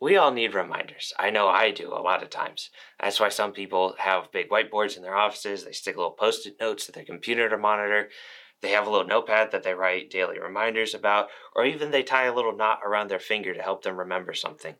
we all need reminders. I know I do a lot of times. That's why some people have big whiteboards in their offices. They stick little post it notes to their computer to monitor. They have a little notepad that they write daily reminders about, or even they tie a little knot around their finger to help them remember something.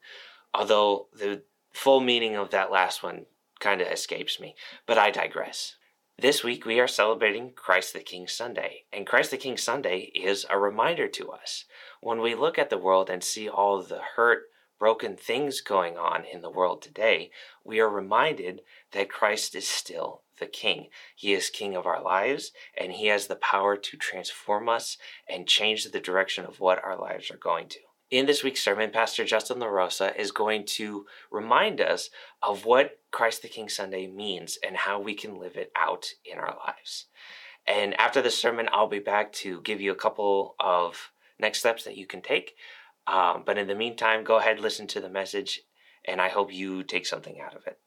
Although the full meaning of that last one kind of escapes me, but I digress. This week we are celebrating Christ the King Sunday, and Christ the King Sunday is a reminder to us. When we look at the world and see all the hurt, broken things going on in the world today, we are reminded that Christ is still the King. He is King of our lives, and He has the power to transform us and change the direction of what our lives are going to. In this week's sermon, Pastor Justin LaRosa is going to remind us of what Christ the King Sunday means and how we can live it out in our lives. And after the sermon, I'll be back to give you a couple of next steps that you can take. Um, but in the meantime, go ahead, listen to the message, and I hope you take something out of it.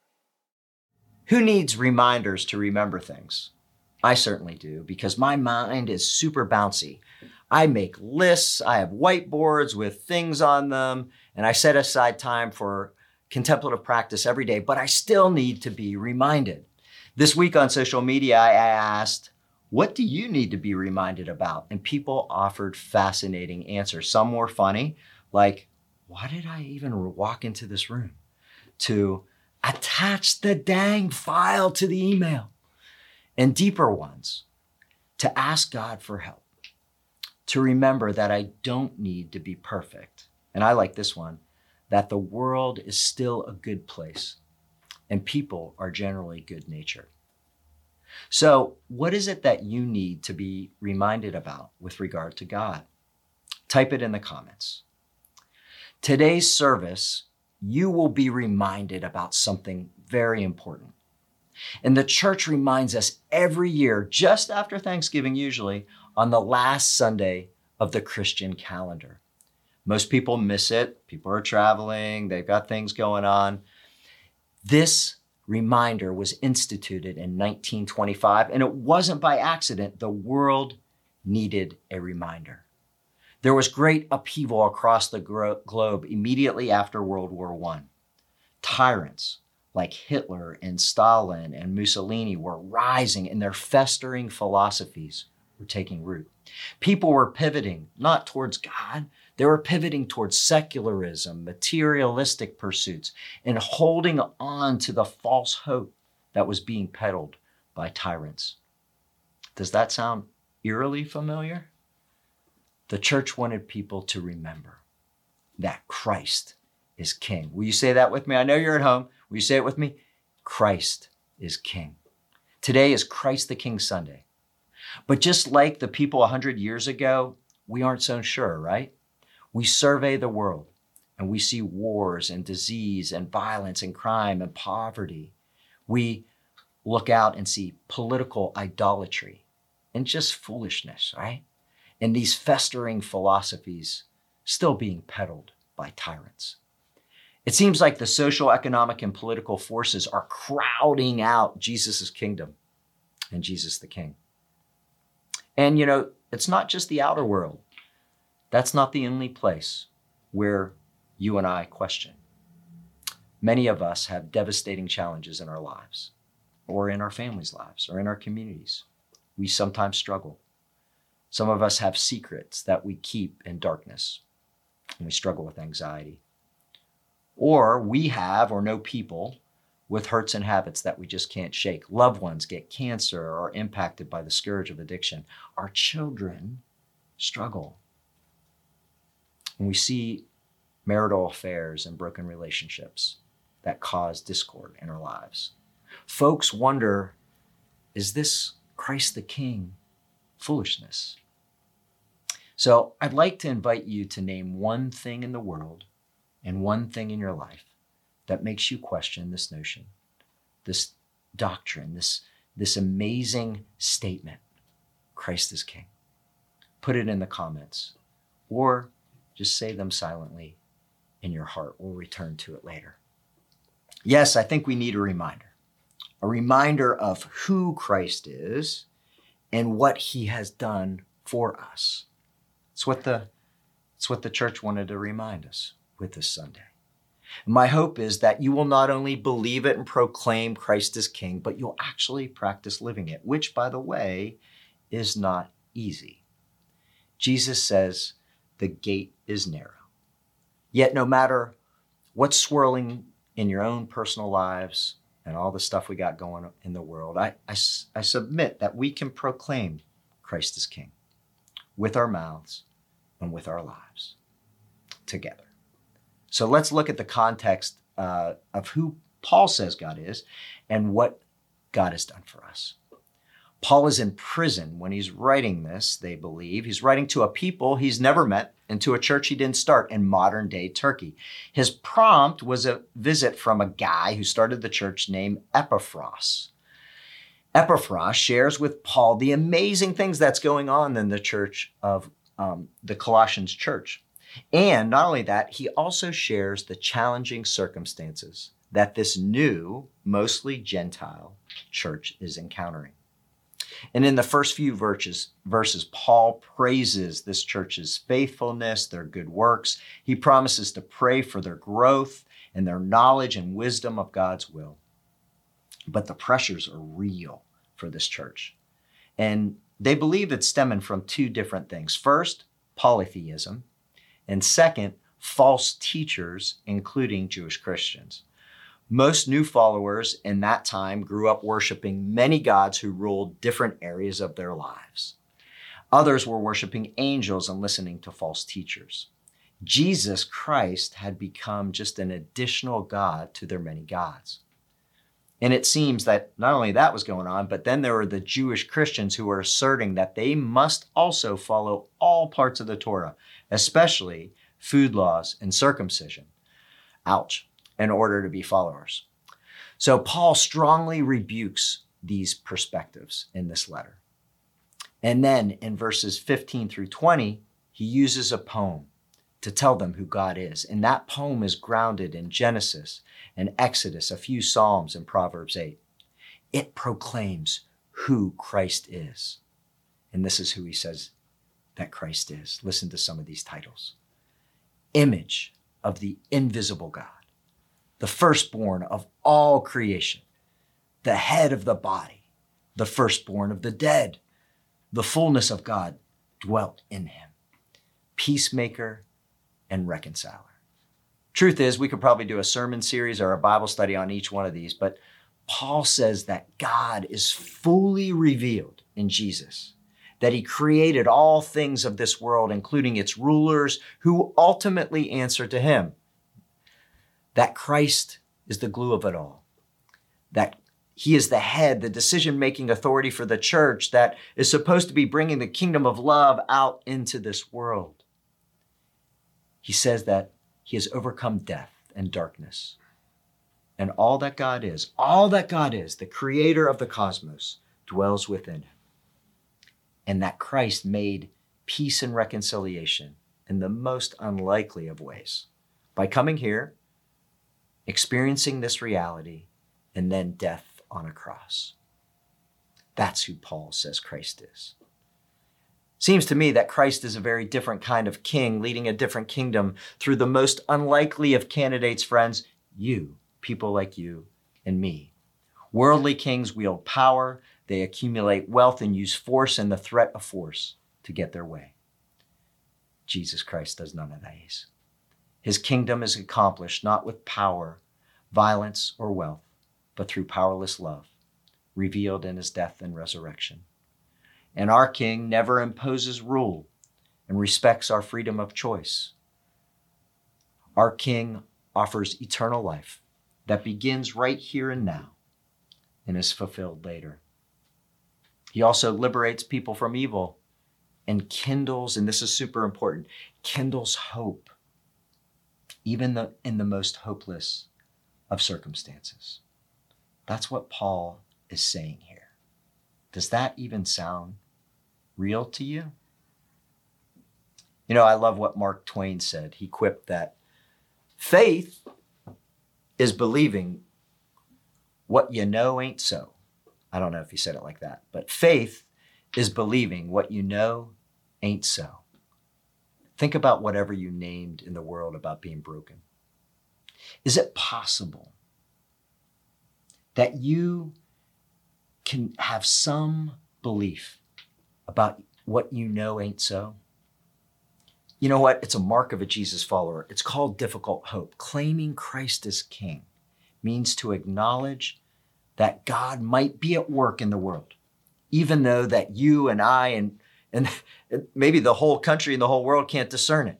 Who needs reminders to remember things? I certainly do because my mind is super bouncy. I make lists, I have whiteboards with things on them, and I set aside time for contemplative practice every day, but I still need to be reminded. This week on social media, I asked, what do you need to be reminded about? And people offered fascinating answers. Some were funny, like, why did I even walk into this room? To attach the dang file to the email. And deeper ones, to ask God for help. To remember that I don't need to be perfect. And I like this one that the world is still a good place and people are generally good natured. So, what is it that you need to be reminded about with regard to God? Type it in the comments. Today's service, you will be reminded about something very important. And the church reminds us every year, just after Thanksgiving, usually, on the last Sunday of the Christian calendar. Most people miss it. People are traveling, they've got things going on. This reminder was instituted in 1925, and it wasn't by accident. The world needed a reminder. There was great upheaval across the gro- globe immediately after World War I. Tyrants like Hitler and Stalin and Mussolini were rising, and their festering philosophies were taking root. People were pivoting not towards God, they were pivoting towards secularism, materialistic pursuits, and holding on to the false hope that was being peddled by tyrants. Does that sound eerily familiar? The church wanted people to remember that Christ is King. Will you say that with me? I know you're at home. Will you say it with me? Christ is King. Today is Christ the King Sunday. But just like the people 100 years ago, we aren't so sure, right? We survey the world and we see wars and disease and violence and crime and poverty. We look out and see political idolatry and just foolishness, right? And these festering philosophies still being peddled by tyrants. It seems like the social, economic, and political forces are crowding out Jesus' kingdom and Jesus the King. And you know, it's not just the outer world. That's not the only place where you and I question. Many of us have devastating challenges in our lives, or in our families' lives, or in our communities. We sometimes struggle. Some of us have secrets that we keep in darkness, and we struggle with anxiety. Or we have or know people with hurts and habits that we just can't shake. Loved ones get cancer or are impacted by the scourge of addiction. Our children struggle And we see marital affairs and broken relationships that cause discord in our lives. Folks wonder is this Christ the King foolishness? So I'd like to invite you to name one thing in the world and one thing in your life that makes you question this notion, this doctrine, this, this amazing statement Christ is King. Put it in the comments or just say them silently in your heart. We'll return to it later. Yes, I think we need a reminder a reminder of who Christ is and what he has done for us. It's what the, it's what the church wanted to remind us with this Sunday. My hope is that you will not only believe it and proclaim Christ as King, but you'll actually practice living it, which, by the way, is not easy. Jesus says the gate is narrow. Yet, no matter what's swirling in your own personal lives and all the stuff we got going in the world, I, I, I submit that we can proclaim Christ as King with our mouths and with our lives together. So let's look at the context uh, of who Paul says God is and what God has done for us. Paul is in prison when he's writing this, they believe. He's writing to a people he's never met and to a church he didn't start in modern day Turkey. His prompt was a visit from a guy who started the church named Epaphras. Epaphras shares with Paul the amazing things that's going on in the church of um, the Colossians church. And not only that, he also shares the challenging circumstances that this new, mostly Gentile church is encountering. And in the first few verses, verses, Paul praises this church's faithfulness, their good works. He promises to pray for their growth and their knowledge and wisdom of God's will. But the pressures are real for this church. And they believe it's stemming from two different things. First, polytheism, and second, false teachers, including Jewish Christians. Most new followers in that time grew up worshiping many gods who ruled different areas of their lives. Others were worshiping angels and listening to false teachers. Jesus Christ had become just an additional God to their many gods. And it seems that not only that was going on, but then there were the Jewish Christians who were asserting that they must also follow all parts of the Torah, especially food laws and circumcision. Ouch, in order to be followers. So Paul strongly rebukes these perspectives in this letter. And then in verses 15 through 20, he uses a poem to tell them who God is. And that poem is grounded in Genesis and Exodus, a few Psalms, and Proverbs 8. It proclaims who Christ is. And this is who he says that Christ is. Listen to some of these titles Image of the invisible God, the firstborn of all creation, the head of the body, the firstborn of the dead, the fullness of God dwelt in him, peacemaker and reconciler. Truth is, we could probably do a sermon series or a Bible study on each one of these, but Paul says that God is fully revealed in Jesus, that he created all things of this world, including its rulers, who ultimately answer to him, that Christ is the glue of it all, that he is the head, the decision making authority for the church that is supposed to be bringing the kingdom of love out into this world. He says that he has overcome death and darkness. And all that God is, all that God is, the creator of the cosmos, dwells within him. And that Christ made peace and reconciliation in the most unlikely of ways by coming here, experiencing this reality, and then death on a cross. That's who Paul says Christ is. Seems to me that Christ is a very different kind of king, leading a different kingdom through the most unlikely of candidates, friends, you, people like you and me. Worldly kings wield power, they accumulate wealth and use force and the threat of force to get their way. Jesus Christ does none of these. His kingdom is accomplished not with power, violence, or wealth, but through powerless love, revealed in his death and resurrection. And our King never imposes rule and respects our freedom of choice. Our King offers eternal life that begins right here and now and is fulfilled later. He also liberates people from evil and kindles, and this is super important, kindles hope, even the, in the most hopeless of circumstances. That's what Paul is saying here. Does that even sound real to you? You know, I love what Mark Twain said. He quipped that faith is believing what you know ain't so. I don't know if he said it like that, but faith is believing what you know ain't so. Think about whatever you named in the world about being broken. Is it possible that you can have some belief about what you know ain't so? You know what? It's a mark of a Jesus follower. It's called difficult hope. Claiming Christ as king means to acknowledge that God might be at work in the world, even though that you and I and, and maybe the whole country and the whole world can't discern it.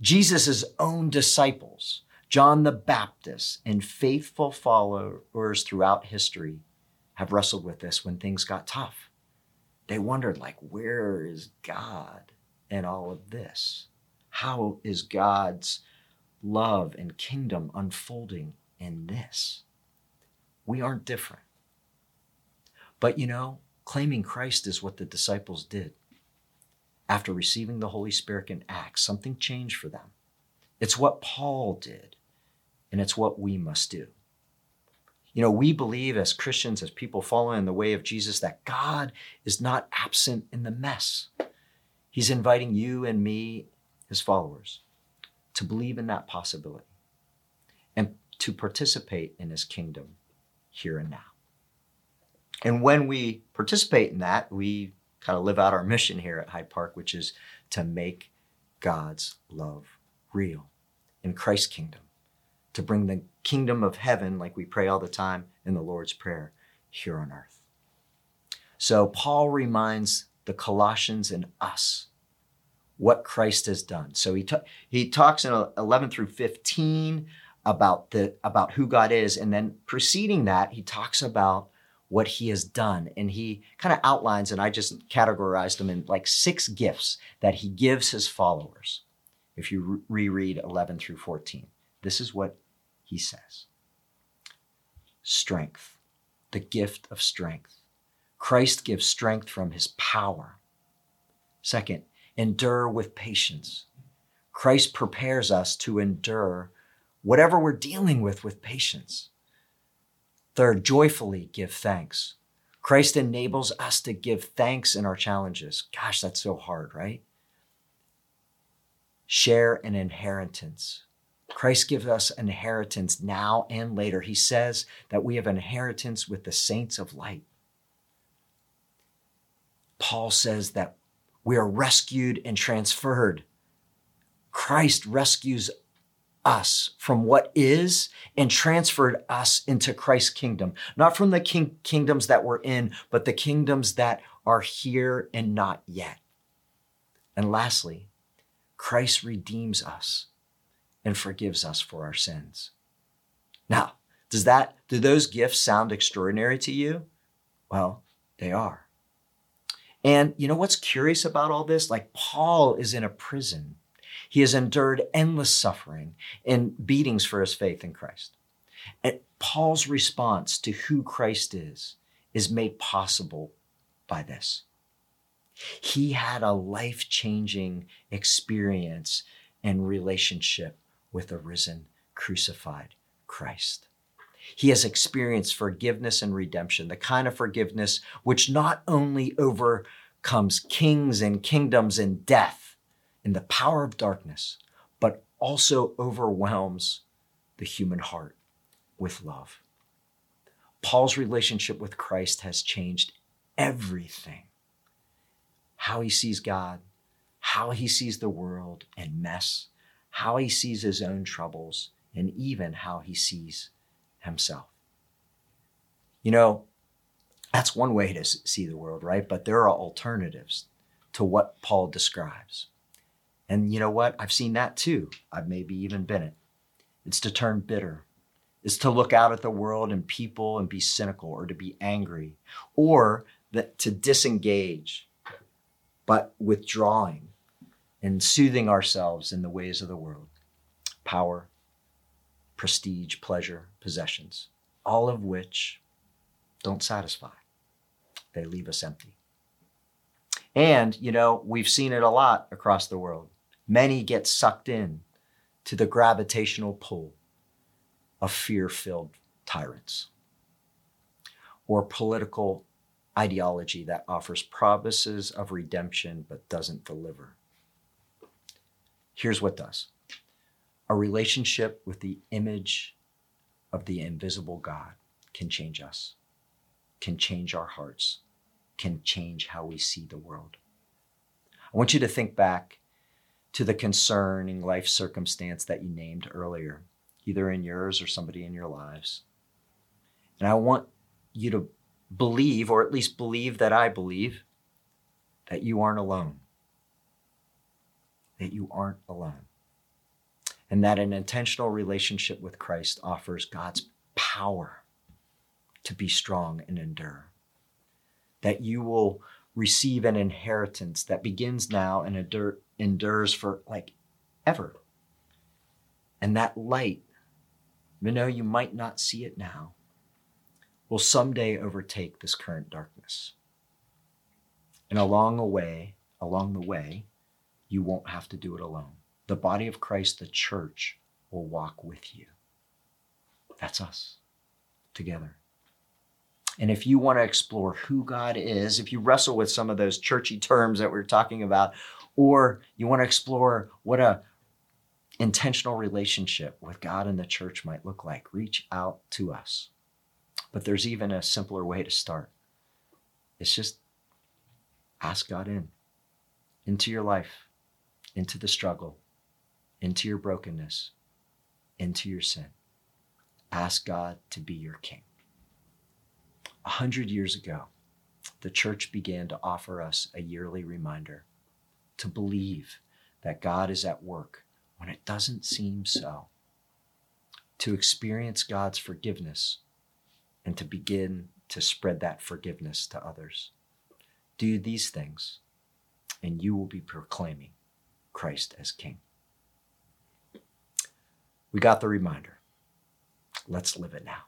Jesus' own disciples, John the Baptist, and faithful followers throughout history have wrestled with this when things got tough. They wondered, like, where is God in all of this? How is God's love and kingdom unfolding in this? We aren't different. But you know, claiming Christ is what the disciples did. After receiving the Holy Spirit in Acts, something changed for them. It's what Paul did, and it's what we must do. You know, we believe as Christians, as people following in the way of Jesus, that God is not absent in the mess. He's inviting you and me, his followers, to believe in that possibility and to participate in his kingdom here and now. And when we participate in that, we kind of live out our mission here at Hyde Park, which is to make God's love real in Christ's kingdom, to bring the kingdom of heaven, like we pray all the time in the Lord's Prayer, here on earth. So Paul reminds the Colossians and us what Christ has done. So he, he talks in 11 through 15 about the about who God is and then preceding that he talks about what he has done and he kind of outlines and I just categorized them in like six gifts that he gives his followers. If you re- reread 11 through 14, this is what he says. Strength, the gift of strength. Christ gives strength from his power. Second, endure with patience. Christ prepares us to endure whatever we're dealing with with patience. Third, joyfully give thanks. Christ enables us to give thanks in our challenges. Gosh, that's so hard, right? Share an inheritance. Christ gives us an inheritance now and later. He says that we have inheritance with the saints of light. Paul says that we are rescued and transferred. Christ rescues us from what is and transferred us into Christ's kingdom, not from the king- kingdoms that we're in, but the kingdoms that are here and not yet. And lastly, Christ redeems us and forgives us for our sins. Now, does that do those gifts sound extraordinary to you? Well, they are. And you know what's curious about all this? Like Paul is in a prison he has endured endless suffering and beatings for his faith in Christ. And Paul's response to who Christ is is made possible by this. He had a life changing experience and relationship with a risen, crucified Christ. He has experienced forgiveness and redemption, the kind of forgiveness which not only overcomes kings and kingdoms and death, in the power of darkness, but also overwhelms the human heart with love. Paul's relationship with Christ has changed everything how he sees God, how he sees the world and mess, how he sees his own troubles, and even how he sees himself. You know, that's one way to see the world, right? But there are alternatives to what Paul describes. And you know what? I've seen that too. I've maybe even been it. It's to turn bitter. It's to look out at the world and people and be cynical or to be angry or that to disengage, but withdrawing and soothing ourselves in the ways of the world. Power, prestige, pleasure, possessions, all of which don't satisfy. They leave us empty. And, you know, we've seen it a lot across the world many get sucked in to the gravitational pull of fear filled tyrants or political ideology that offers promises of redemption but doesn't deliver. Here's what does A relationship with the image of the invisible God can change us, can change our hearts, can change how we see the world. I want you to think back to the concerning life circumstance that you named earlier, either in yours or somebody in your lives. And I want you to believe, or at least believe that I believe, that you aren't alone. That you aren't alone. And that an intentional relationship with Christ offers God's power to be strong and endure. That you will receive an inheritance that begins now and endure, endures for like ever. And that light, even though you might not see it now, will someday overtake this current darkness. And along the way, along the way, you won't have to do it alone. The body of Christ, the church, will walk with you. That's us together. And if you want to explore who God is, if you wrestle with some of those churchy terms that we're talking about, or you want to explore what a intentional relationship with God and the church might look like, reach out to us. But there's even a simpler way to start. It's just ask God in, into your life, into the struggle, into your brokenness, into your sin. Ask God to be your king. A hundred years ago, the church began to offer us a yearly reminder to believe that God is at work when it doesn't seem so, to experience God's forgiveness and to begin to spread that forgiveness to others. Do these things, and you will be proclaiming Christ as King. We got the reminder. Let's live it now.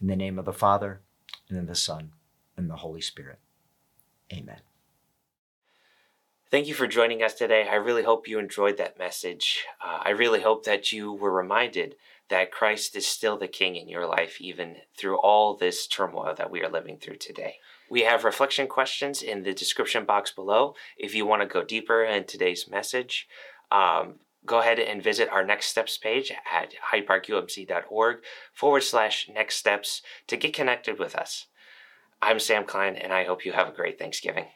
In the name of the Father, and of the Son, and the Holy Spirit. Amen. Thank you for joining us today. I really hope you enjoyed that message. Uh, I really hope that you were reminded that Christ is still the King in your life, even through all this turmoil that we are living through today. We have reflection questions in the description box below if you want to go deeper in today's message. Um, go ahead and visit our next steps page at hydeparkumc.org forward slash next steps to get connected with us. I'm Sam Klein, and I hope you have a great Thanksgiving.